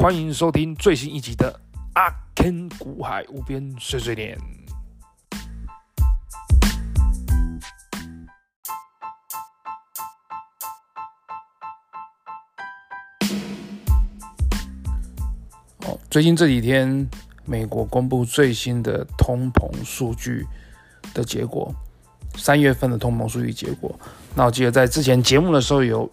欢迎收听最新一集的阿 Ken 股海无边碎碎念。哦，最近这几天，美国公布最新的通膨数据的结果，三月份的通膨数据结果。那我记得在之前节目的时候有。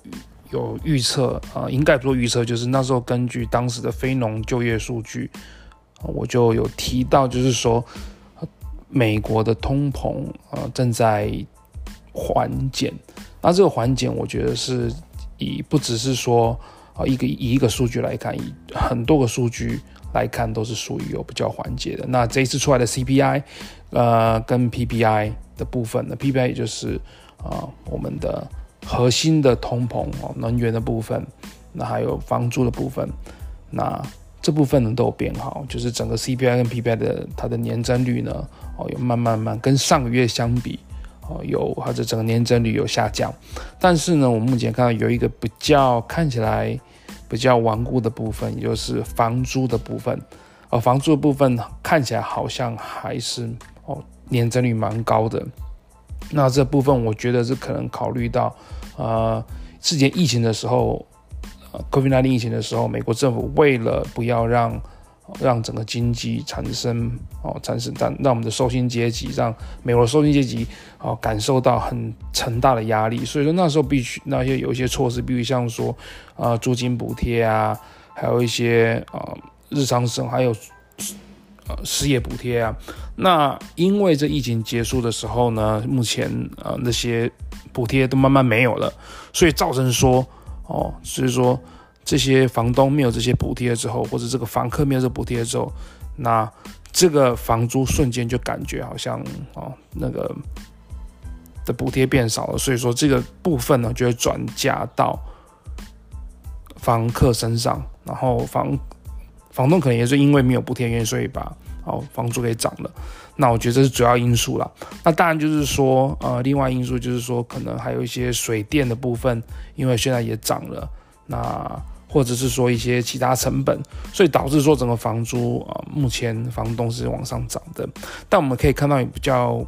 有预测啊，应该不说预测，就是那时候根据当时的非农就业数据，我就有提到，就是说美国的通膨啊正在缓减。那这个缓减，我觉得是以不只是说啊一个以一个数据来看，以很多个数据来看，都是属于有比较缓解的。那这一次出来的 CPI，呃，跟 PPI 的部分呢，PPI 也就是啊我们的。核心的通膨哦，能源的部分，那还有房租的部分，那这部分呢都有变好，就是整个 CPI 跟 PPI 的它的年增率呢哦有慢慢慢跟上个月相比哦有或者整个年增率有下降，但是呢我们目前看到有一个比较看起来比较顽固的部分，也就是房租的部分，而房租的部分看起来好像还是哦年增率蛮高的。那这部分我觉得是可能考虑到，呃，之前疫情的时候，呃，COVID-19 疫情的时候，美国政府为了不要让让整个经济产生哦产生让让我们的受薪阶级让美国的受薪阶级哦感受到很沉大的压力，所以说那时候必须那些有一些措施，比如像说啊、租金补贴啊，还有一些啊、日常生还有。呃，失业补贴啊，那因为这疫情结束的时候呢，目前呃那些补贴都慢慢没有了，所以造成说哦，所以说这些房东没有这些补贴之后，或者这个房客没有这补贴之后，那这个房租瞬间就感觉好像哦那个的补贴变少了，所以说这个部分呢就会转嫁到房客身上，然后房。房东可能也是因为没有补贴原因，所以把哦房租给涨了。那我觉得这是主要因素啦。那当然就是说，呃，另外因素就是说，可能还有一些水电的部分，因为现在也涨了。那或者是说一些其他成本，所以导致说整个房租啊，目前房东是往上涨的。但我们可以看到也比较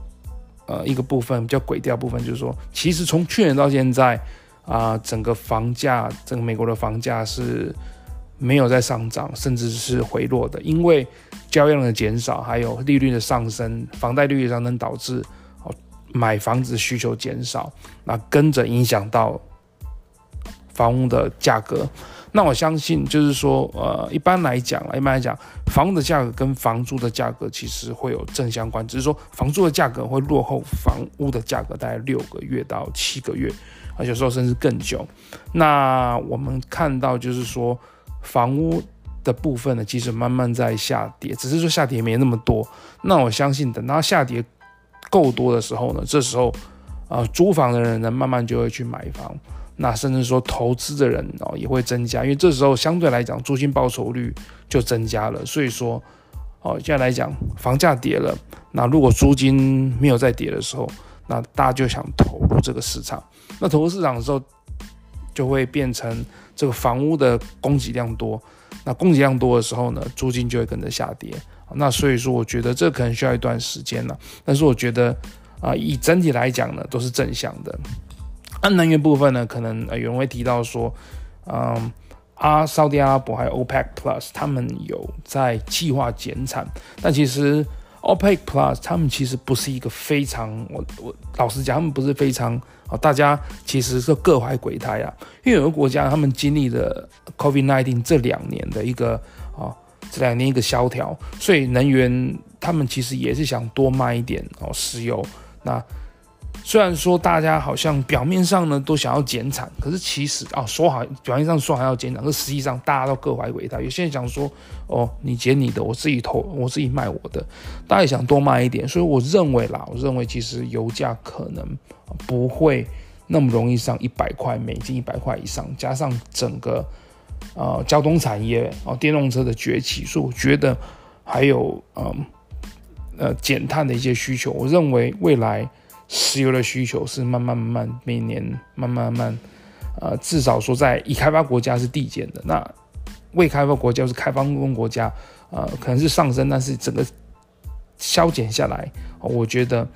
呃一个部分比较诡调部分，就是说，其实从去年到现在啊，整个房价，整个美国的房价是。没有在上涨，甚至是回落的，因为交易量的减少，还有利率的上升，房贷利率上能导致哦买房子需求减少，那跟着影响到房屋的价格。那我相信就是说，呃，一般来讲，一般来讲，房屋的价格跟房租的价格其实会有正相关，只是说房租的价格会落后房屋的价格大概六个月到七个月，啊，有时候甚至更久。那我们看到就是说。房屋的部分呢，其实慢慢在下跌，只是说下跌没那么多。那我相信，等到下跌够多的时候呢，这时候啊、租房的人呢，慢慢就会去买房。那甚至说投资的人哦，也会增加，因为这时候相对来讲，租金报酬率就增加了。所以说，哦，现在来讲，房价跌了，那如果租金没有再跌的时候，那大家就想投入这个市场。那投入市场的时候，就会变成。这个房屋的供给量多，那供给量多的时候呢，租金就会跟着下跌。那所以说，我觉得这可能需要一段时间了。但是我觉得啊，以整体来讲呢，都是正向的。按能源部分呢，可能有人会提到说，嗯，啊，沙特阿拉伯还有 OPEC Plus 他们有在计划减产，但其实。OPEC Plus，他们其实不是一个非常，我我老实讲，他们不是非常啊，大家其实是各怀鬼胎啊。因为有个国家，他们经历了 COVID-19 这两年的一个啊，这两年一个萧条，所以能源他们其实也是想多卖一点哦，石油那。虽然说大家好像表面上呢都想要减产，可是其实啊、说好表面上说还要减产，可实际上大家都各怀鬼胎。有些人想说哦，你减你的，我自己投，我自己卖我的，大家也想多卖一点。所以我认为啦，我认为其实油价可能不会那么容易上一百块美金，一百块以上，加上整个呃交通产业啊、哦、电动车的崛起，所以我觉得还有嗯呃减碳的一些需求，我认为未来。石油的需求是慢慢慢慢，每年慢慢慢慢，呃，至少说在已开发国家是递减的。那未开发国家是开发中国家，呃，可能是上升，但是整个削减下来，我觉得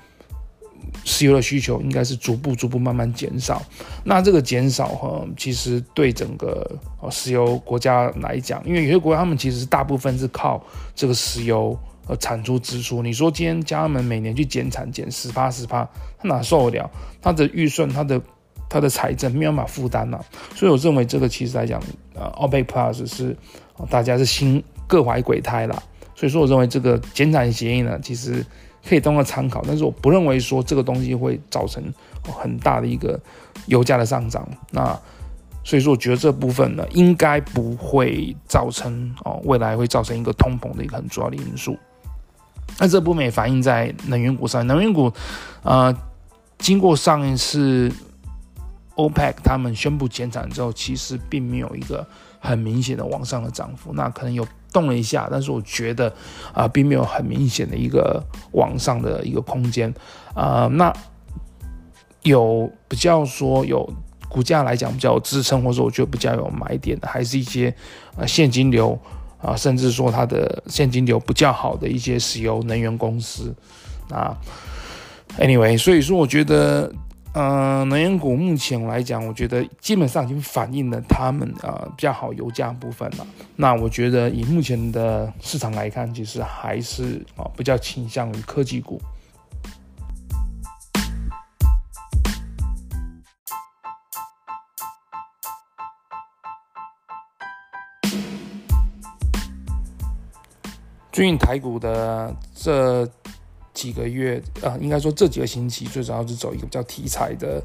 石油的需求应该是逐步逐步慢慢减少。那这个减少哈，其实对整个石油国家来讲，因为有些国家他们其实大部分是靠这个石油呃产出支出。你说今天叫他们每年去减产减十趴十趴，他哪受得了？他的预算，他的。他的财政没有办法负担了，所以我认为这个其实来讲，呃，OPEC Plus 是大家是心各怀鬼胎了，所以说我认为这个减产协议呢，其实可以当个参考，但是我不认为说这个东西会造成很大的一个油价的上涨。那所以说我觉得这部分呢，应该不会造成哦，未来会造成一个通膨的一个很主要的因素。那这部分也反映在能源股上，能源股，呃，经过上一次。OPEC 他们宣布减产之后，其实并没有一个很明显的往上的涨幅，那可能有动了一下，但是我觉得啊、呃，并没有很明显的一个往上的一个空间啊、那有比较说有股价来讲比较有支撑，或者我觉得比较有买点的，还是一些呃现金流啊、甚至说它的现金流比较好的一些石油能源公司啊。Anyway，所以说我觉得。呃，能源股目前来讲，我觉得基本上已经反映了他们啊比较好油价部分了。那我觉得以目前的市场来看，其实还是啊比较倾向于科技股。最近台股的这。几个月、呃，应该说这几个星期最主要是走一个比较题材的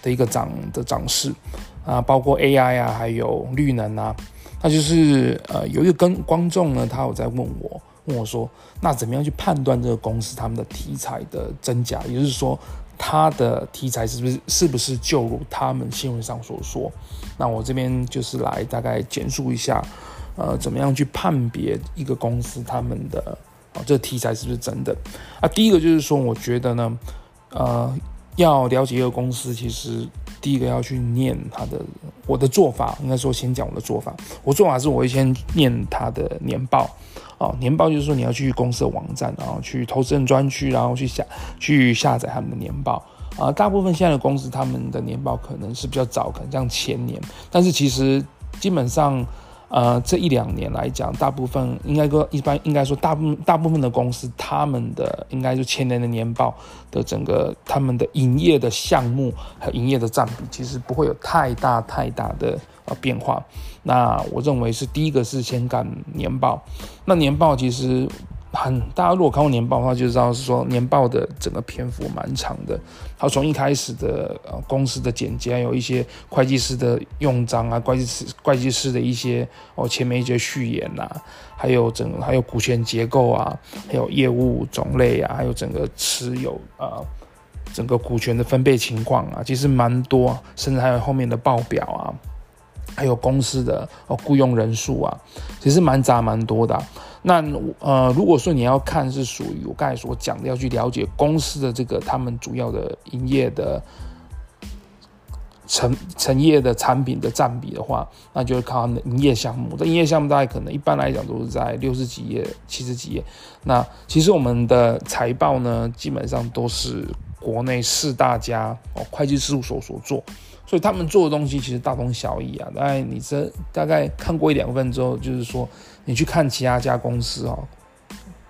的一个涨的涨势啊，包括 AI 啊，还有绿能啊。那就是呃，有一个跟观众呢，他有在问我，问我说，那怎么样去判断这个公司他们的题材的真假？也就是说，它的题材是不是是不是就如他们新闻上所说？那我这边就是来大概简述一下，呃，怎么样去判别一个公司他们的。啊，这题材是不是真的？啊，第一个就是说，我觉得呢，呃，要了解一个公司，其实第一个要去念它的，我的做法，应该说先讲我的做法。我做法是我会先念它的年报，啊，年报就是说你要去公司的网站，然后去投资人专区，然后去下去下载他们的年报。啊，大部分现在的公司他们的年报可能是比较早，可能像前年，但是其实基本上。呃，这一两年来讲，大部分应该说一般应该说大部大部分的公司，他们的应该就前年的年报的整个他们的营业的项目和营业的占比，其实不会有太大太大的呃变化。那我认为是第一个是先看年报，那年报其实。很，大家如果看过年报的话，就知道是说年报的整个篇幅蛮长的。它从一开始的呃公司的简介，还有一些会计师的用章啊，会计师会计师的一些哦前面一些序言呐、还有整还有股权结构啊，还有业务种类啊，还有整个持有啊、呃、整个股权的分配情况啊，其实蛮多，甚至还有后面的报表啊，还有公司的哦雇佣人数啊，其实蛮杂蛮多的、那呃，如果说你要看是属于我刚才所讲的，要去了解公司的这个他们主要的营业的成成业的产品的占比的话，那就是靠他们的营业项目。这营业项目大概可能一般来讲都是在六十几页、七十几页。那其实我们的财报呢，基本上都是国内四大家哦会计事务所所做，所以他们做的东西其实大同小异啊。大概你这大概看过一两份之后，就是说。你去看其他家公司哦，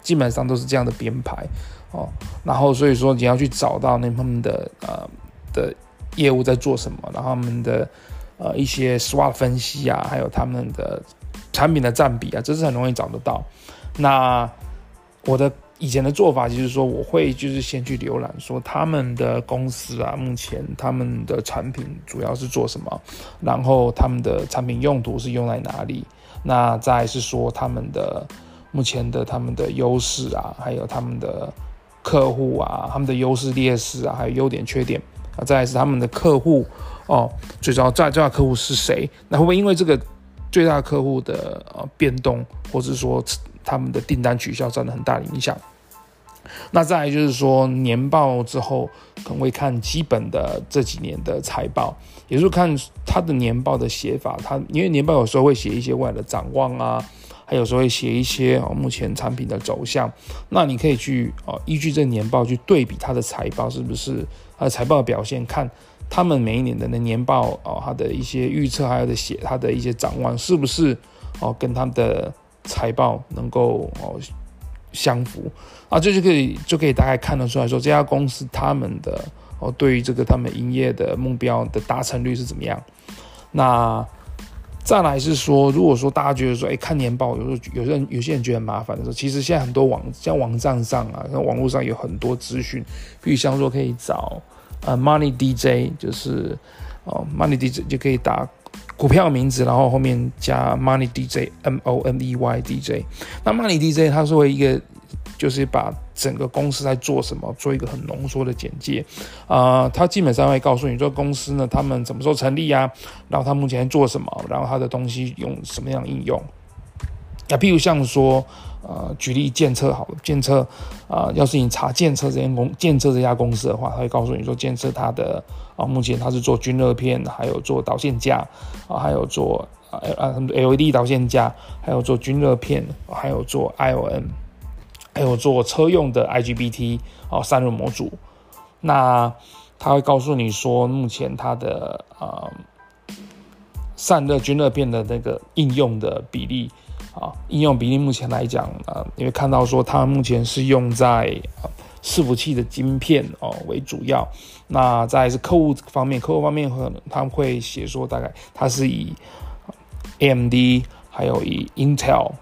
基本上都是这样的编排哦，然后所以说你要去找到那他们的呃的业务在做什么，然后他们的呃一些 SWOT 分析啊，还有他们的产品的占比啊，这是很容易找得到。那我的以前的做法就是说，我会就是先去浏览说他们的公司啊，目前他们的产品主要是做什么，然后他们的产品用途是用在哪里。那再是说他们的目前的他们的优势啊，还有他们的客户啊，他们的优势劣势啊，还有优点缺点啊，再是他们的客户哦，最主要最最大客户是谁？那会不会因为这个最大客户的呃变动，或者说他们的订单取消，造成很大的影响？那再来就是说年报之后，可能会看基本的这几年的财报，也就是看它的年报的写法。它因为年报有时候会写一些未来的展望啊，还有时候会写一些哦目前产品的走向。那你可以去哦依据这年报去对比它的财报是不是它的财报表现，看他们每一年的那年报哦它的一些预测，还有的写它的一些展望是不是哦跟他们的财报能够哦。相符啊，这就可以就可以大概看得出来说，这家公司他们的哦，对于这个他们营业的目标的达成率是怎么样？那再来是说，如果说大家觉得说，哎，看年报有时候有些人有些人觉得很麻烦的时候，其实现在很多网像网站上啊，像网络上有很多资讯，比如像说可以找呃 Money DJ，就是哦 Money DJ 就可以打。股票名字，然后后面加 Money DJ，M O N E Y D J。那 Money DJ 它作为一个，就是把整个公司在做什么，做一个很浓缩的简介。啊、它基本上会告诉你，这个公司呢，他们什么时候成立啊？然后他目前做什么？然后它的东西用什么样的应用？那譬如像说。呃，举例建策好了，建策啊、要是你查建策这间公建策这家公司的话，他会告诉你说，建策它的啊、目前它是做均热片，还有做导线架啊，还有做啊啊 LED 导线架，还有做均热片，还有做 IOM，还有做车用的 IGBT 啊散热模组。那他会告诉你说，目前它的啊、散热均热片的那个应用的比例。啊，应用比例目前来讲，啊，你会看到说它目前是用在啊伺服器的晶片哦为主要。那再来是客户方面，客户方面可能他们会写说，大概它是以 AMD 还有以 Intel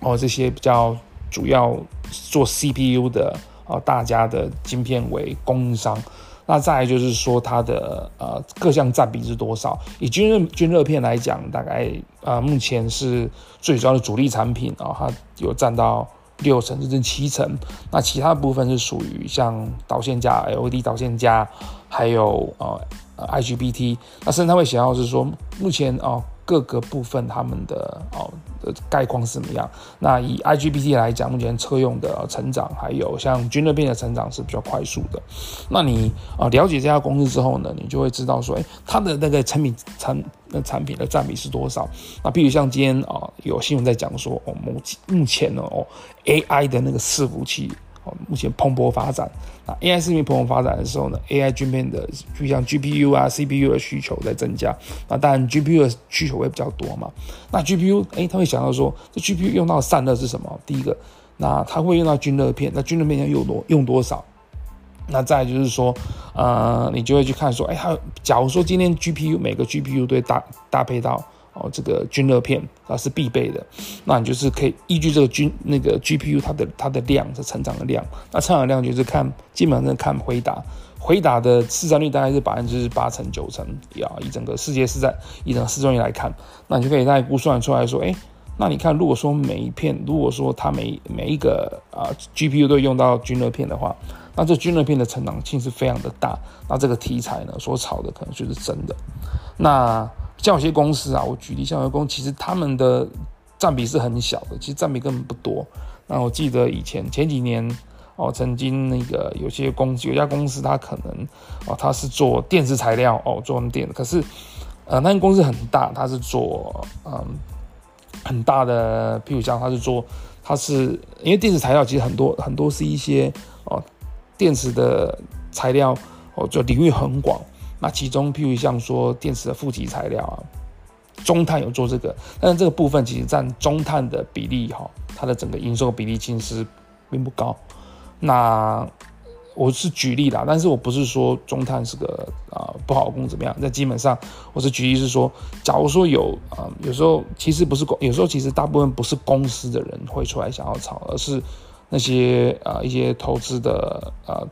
哦这些比较主要做 CPU 的啊大家的晶片为供应商。那再就是说它的呃各项占比是多少？以均热均热片来讲，大概呃目前是最主要的主力产品啊，它有占到六成甚至七成。那其他部分是属于像导线架、LED 导线架，还有呃 IGBT。那甚至它会想要是说目前啊。各个部分他们的哦的概况是怎么样？那以 IGBT 来讲，目前车用的成长，还有像均热片的成长是比较快速的。那你啊了解这家公司之后呢，你就会知道说，哎，它的那个产品产那产品的占比是多少？那比如像今天啊有新闻在讲说，哦目目前呢哦 AI 的那个伺服器。哦，目前蓬勃发展。那 AI 伺服器蓬勃发展的时候呢，AI 晶片的就像 GPU 啊、CPU 的需求在增加。那当然 GPU 的需求会比较多嘛。那 GPU，哎，他会想到说，这 GPU 用到散热是什么？第一个，那它会用到均热片。那均热片要用多用多少？那再就是说，呃，你就会去看说，哎，它假如说今天 GPU 每个 GPU 都搭搭配到。哦，这个均热片啊是必备的，那你就是可以依据这个均那个 GPU 它的它的量是成长的量，那成长量就是看基本上看回答，回答的市占率大概是百分之八成九成，呀，以整个世界市占以整个市占率来看，那你就可以大概估算出来说，哎，那你看如果说每一片，如果说它每每一个啊 GPU 都用到均热片的话，那这均热片的成长性是非常的大，那这个题材呢所炒的可能就是真的，那。像有些公司啊，我举例，像有些公司其实他们的占比是很小的，其实占比根本不多。那我记得以前前几年哦，曾经那个有些公司，有家公司，它可能哦，它是做电池材料哦，做电的。可是呃，那间公司很大，它是做嗯很大的，譬如像它是做，它是因为电池材料其实很多很多是一些哦电池的材料哦，就领域很广。那其中，譬如像说电池的负极材料啊，中碳有做这个，但是这个部分其实占中碳的比例哈，它的整个营收比例其实并不高。那我是举例啦，但是我不是说中碳是个啊、不好的公司怎么样。那基本上我是举例是说，假如说有啊、有时候其实不是公，有时候其实大部分不是公司的人会出来想要炒，而是那些啊、一些投资的啊。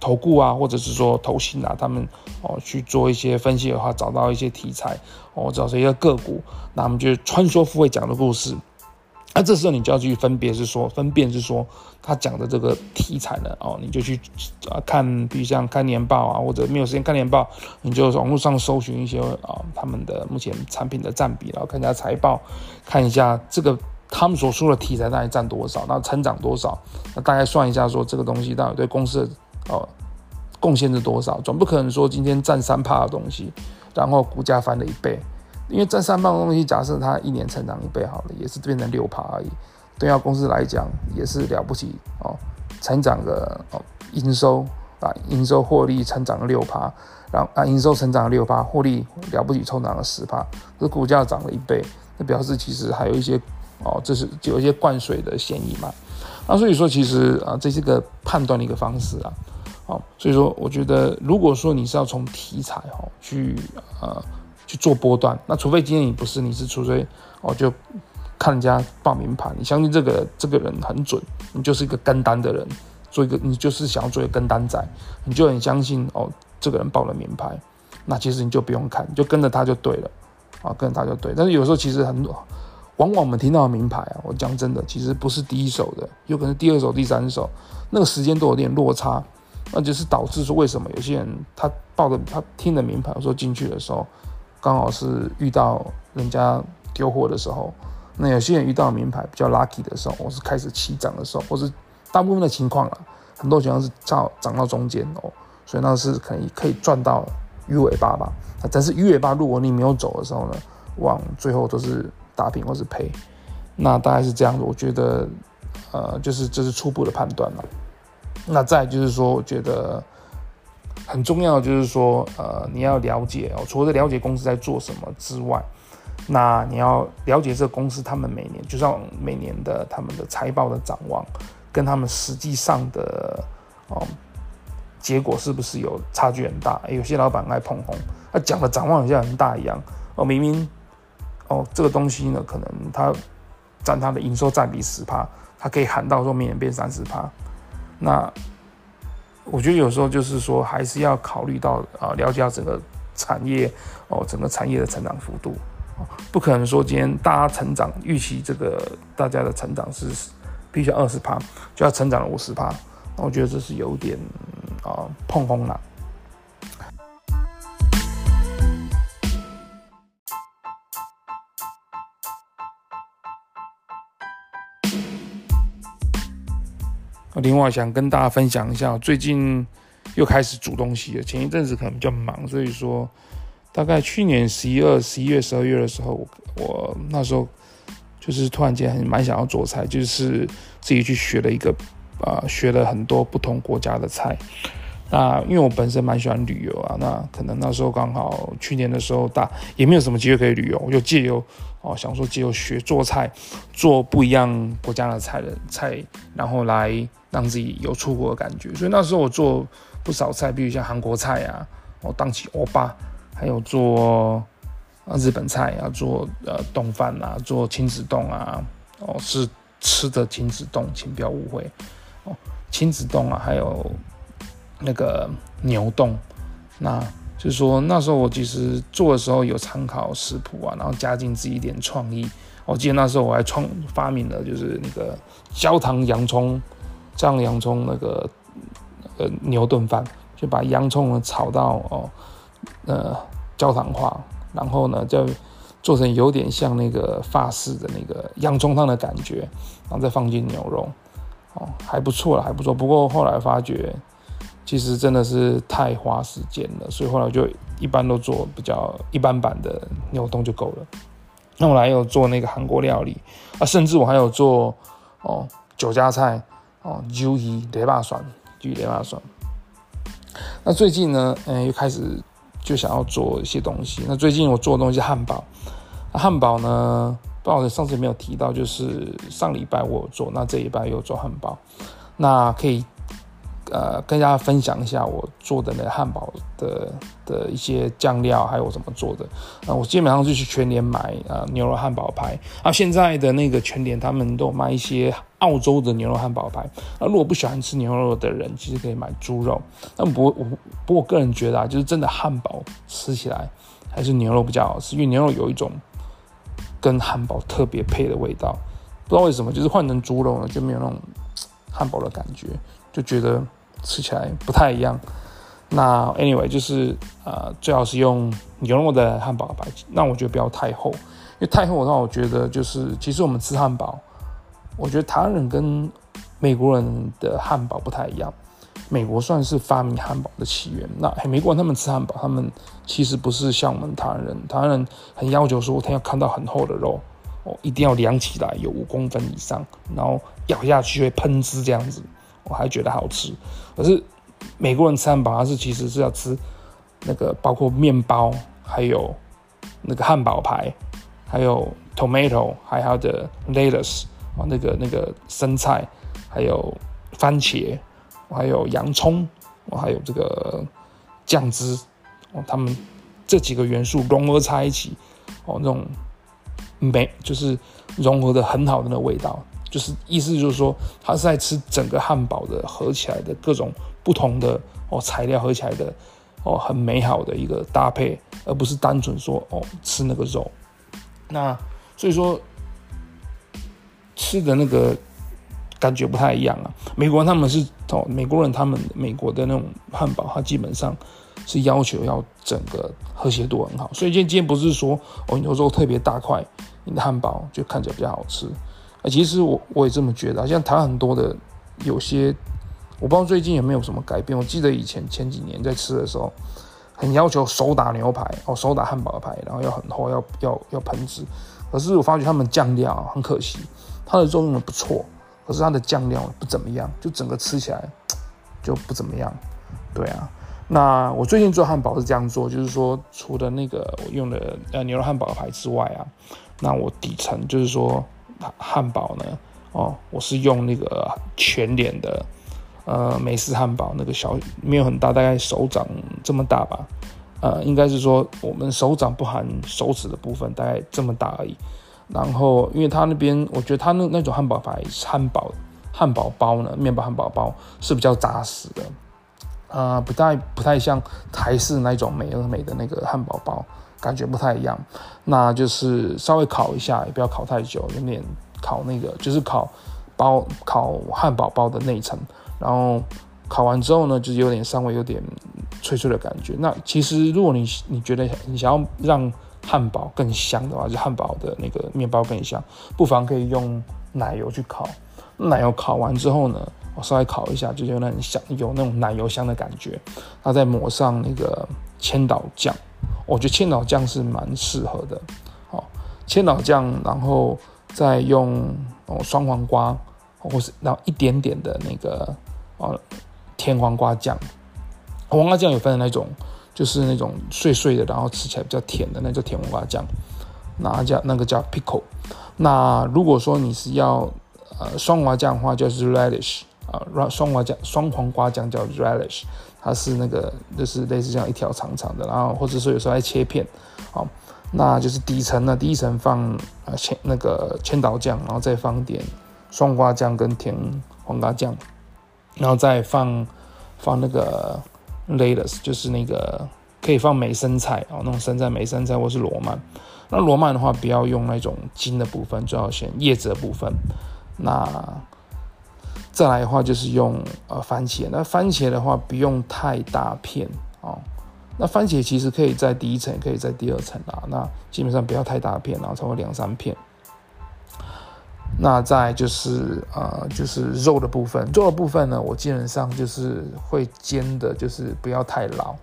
投顾啊，或者是说投信啊，他们哦去做一些分析的话，找到一些题材哦，找一些个股，那我们就穿梭富会讲的故事。那这时候你就要去分别是说，分辨是说他讲的这个题材呢哦，你就去啊看，比如像看年报啊，或者没有时间看年报，你就网络上搜寻一些啊他们的目前产品的占比，然后看一下财报，看一下这个他们所说的题材大概占多少，那成长多少，那大概算一下说这个东西到底对公司的哦贡献是多少，总不可能说今天占三趴的东西，然后股价翻了一倍，因为占三趴的东西，假设它一年成长一倍好了，也是变成六趴而已，对要公司来讲也是了不起哦，成长的哦营收啊营收获利成长了六趴，然后啊营收成长了六趴，获利了不起成长了十趴，这股价涨了一倍，那表示其实还有一些。哦，这是有一些灌水的嫌疑嘛，那所以说其实啊，这是个判断的一个方式啊，哦，所以说我觉得如果说你是要从题材哦去呃去做波段，那除非今天你不是，你是除非哦就看人家报名牌，你相信这个这个人很准，你就是一个跟单的人，做一个你就是想要做一个跟单仔，你就很相信哦这个人报了名牌，那其实你就不用看，你就跟着他就对了，啊跟着他就对，但是有时候其实很多。往往我们听到的名牌啊，我讲真的，其实不是第一手的，有可能第二手、第三手，那个时间都有点落差，那就是导致说为什么有些人他报的他听的名牌，说进去的时候，刚好是遇到人家丢货的时候，那有些人遇到名牌比较 lucky 的时候，我是开始起涨的时候，或是大部分的情况了，很多情况是涨涨到中间哦，所以那是可以可以赚到鱼尾巴吧，但是鱼尾巴如果你没有走的时候呢，往最后都是。打平或是赔，那大概是这样子。我觉得，呃，就是这是初步的判断了。那再就是说，我觉得很重要的就是说，呃，你要了解哦，除了了解公司在做什么之外，那你要了解这个公司他们每年，就像每年的他们的财报的展望，跟他们实际上的哦结果是不是有差距很大？有些老板爱捧红，他讲的展望好像很大一样，哦，明明。哦，这个东西呢，可能它占它的营收占比十趴，它可以喊到说明年变三十趴。那我觉得有时候就是说，还是要考虑到啊，了解到整个产业哦，整个产业的成长幅度，不可能说今天大家成长预期这个大家的成长是必须二十趴，就要成长了五十趴。那我觉得这是有点啊碰碰了。另外想跟大家分享一下，最近又开始煮东西了。前一阵子可能比较忙，所以说大概去年十一二、十一月、十二月的时候，我，那时候就是突然间很蛮想要做菜，就是自己去学了一个、呃，学了很多不同国家的菜。那因为我本身蛮喜欢旅游啊，那可能那时候刚好去年的时候大也没有什么机会可以旅游，我就借由哦想说借由学做菜，做不一样国家的菜的菜，然后来让自己有出国的感觉。所以那时候我做不少菜，比如像韩国菜啊，哦当起欧巴，还有做啊日本菜啊，做呃冻饭啊，做亲子冻啊，哦是吃的亲子冻，请不要误会哦亲子冻啊，还有。那个牛洞，那就是说那时候我其实做的时候有参考食谱啊，然后加进自己一点创意。我记得那时候我还创发明了就是那个焦糖洋葱酱洋葱那个呃牛炖饭，就把洋葱炒到哦呃焦糖化，然后呢就做成有点像那个法式的那个洋葱汤的感觉，然后再放进牛肉，哦还不错了，还不错。不过后来发觉。其实真的是太花时间了，所以后来就一般都做比较一般版的牛丼就够了。那我还有做那个韩国料理啊，甚至我还有做哦酒家菜哦，鱿鱼雷霸蒜，鱿鱼雷霸蒜。那最近呢，嗯，又开始就想要做一些东西。那最近我做的东西是汉堡，汉堡呢，不好意思，上次没有提到，就是上礼拜我有做，那这礼拜又做汉堡，那可以。呃，跟大家分享一下我做的那汉堡的的一些酱料，还有我怎么做的。啊，我基本上就去全联买啊牛肉汉堡排。啊，现在的那个全联他们都卖一些澳洲的牛肉汉堡排。那如果不喜欢吃牛肉的人，其实可以买猪肉。但不我不过我个人觉得啊，就是真的汉堡吃起来还是牛肉比较好吃，因为牛肉有一种跟汉堡特别配的味道。不知道为什么，就是换成猪肉呢，就没有那种汉堡的感觉，就觉得。吃起来不太一样。那 anyway 就是呃，最好是用牛肉的汉堡排，那我觉得不要太厚，因为太厚的话，我觉得就是其实我们吃汉堡，我觉得台湾人跟美国人的汉堡不太一样。美国算是发明汉堡的起源。那美国人他们吃汉堡，他们其实不是像我们台湾人，台湾人很要求说他要看到很厚的肉哦，一定要量起来有五公分以上，然后咬下去会喷汁这样子，我还觉得好吃。可是美国人吃汉堡，他是其实是要吃那个包括面包，还有那个汉堡排，还有 tomato，还有的 lettuce 啊，那个那个生菜，还有番茄。还有洋葱，还有这个酱汁，哦，他们这几个元素融合在一起，哦，那种没就是融合的很好的那个味道，就是意思就是说，他是在吃整个汉堡的合起来的各种不同的哦材料合起来的哦很美好的一个搭配，而不是单纯说哦吃那个肉。那所以说吃的那个。感觉不太一样啊！美国人他们是哦，美国人他们美国的那种汉堡，它基本上是要求要整个和谐度很好。所以今天今天不是说哦，有时候特别大块，你的汉堡就看起来比较好吃。啊，其实我我也这么觉得。像台很多的有些，我不知道最近有没有什么改变。我记得以前前几年在吃的时候，很要求手打牛排哦，手打汉堡排，然后要很厚，要要要喷汁。可是我发觉他们酱料很可惜，它的肉用的不错。可是它的酱料不怎么样，就整个吃起来就不怎么样。对啊，那我最近做汉堡是这样做，就是说除了那个我用的呃牛肉汉堡排之外啊，那我底层就是说汉堡呢，哦，我是用那个全脸的呃美式汉堡，那个小没有很大，大概手掌这么大吧，呃，应该是说我们手掌不含手指的部分，大概这么大而已。然后，因为他那边，我觉得他那那种汉堡排汉堡汉堡包呢，面包汉堡包是比较扎实的，啊、呃，不太不太像台式那种美而美的那个汉堡包，感觉不太一样。那就是稍微烤一下，也不要烤太久，有点烤那个，就是烤包烤汉堡包的内层。然后烤完之后呢，就是有点稍微有点脆脆的感觉。那其实如果你你觉得你想要让汉堡更香的话，就汉堡的那个面包更香，不妨可以用奶油去烤。奶油烤完之后呢，我稍微烤一下，就有那很香，有那种奶油香的感觉。那再抹上那个千岛酱，我觉得千岛酱是蛮适合的。哦，千岛酱，然后再用哦双黄瓜，或是然后一点点的那个哦甜黄瓜酱。黄瓜酱有分的那种。就是那种碎碎的，然后吃起来比较甜的，那叫甜黄瓜酱，那叫那个叫 pickle。那如果说你是要呃双黄瓜酱的话，就是 radish 啊，双黄瓜酱双黄瓜酱叫 radish，它是那个就是类似这样一条长长的，然后或者说有时候还切片，好，那就是底层呢，第一层放呃千那个千岛酱，然后再放点双瓜酱跟甜黄瓜酱，然后再放放那个。lettuce 就是那个可以放梅生菜哦，那种生菜、梅生菜或是罗曼。那罗曼的话，不要用那种茎的部分，最好选叶子的部分。那再来的话，就是用呃番茄。那番茄的话，不用太大片哦。那番茄其实可以在第一层，也可以在第二层啊。那基本上不要太大片，然后超过两三片。那再就是呃，就是肉的部分，肉的部分呢，我基本上就是会煎的，就是不要太老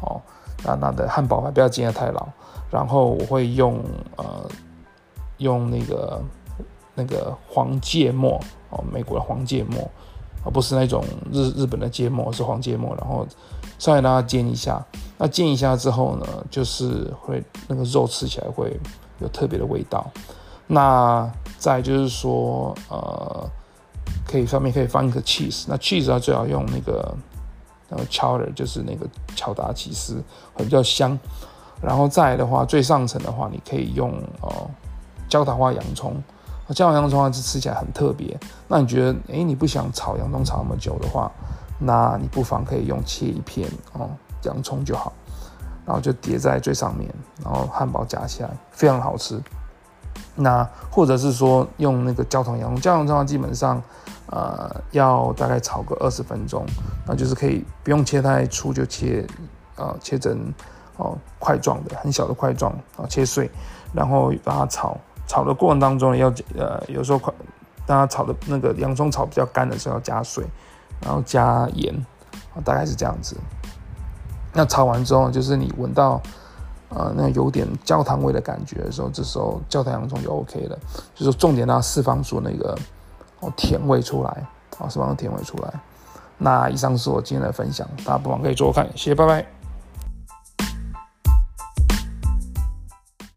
哦。那那的汉堡还不要煎得太老，然后我会用呃用那个那个黄芥末哦，美国的黄芥末，而不是那种日日本的芥末，是黄芥末，然后稍微让它煎一下。那煎一下之后呢，就是会那个肉吃起来会有特别的味道。那再就是说，呃，可以上面可以放一个 cheese，那 cheese 它最好用那个那个 cheddar，就是那个乔达起司，会比较香。然后再来的话，最上层的话，你可以用呃焦糖花洋葱，焦糖洋葱的话是吃起来很特别。那你觉得，哎，你不想炒洋葱炒那么久的话，那你不妨可以用切一片哦洋葱就好，然后就叠在最上面，然后汉堡夹起来，非常好吃。那或者是说用那个焦糖洋葱，焦糖洋葱基本上，呃，要大概炒个二十分钟，那就是可以不用切太粗，就切，呃，切成哦，块状的，很小的块状啊，切碎，然后把它炒，炒的过程当中要呃，有时候快，大家炒的那个洋葱炒比较干的时候要加水，然后加盐，大概是这样子。那炒完之后，就是你闻到呃那有点焦糖味的感觉的时候，这时候焦糖洋葱就 OK 了，就是重点要释放出那个哦甜味出来，啊释放甜味出来。那以上是我今天的分享，大家不妨可以做做看，谢谢，拜拜。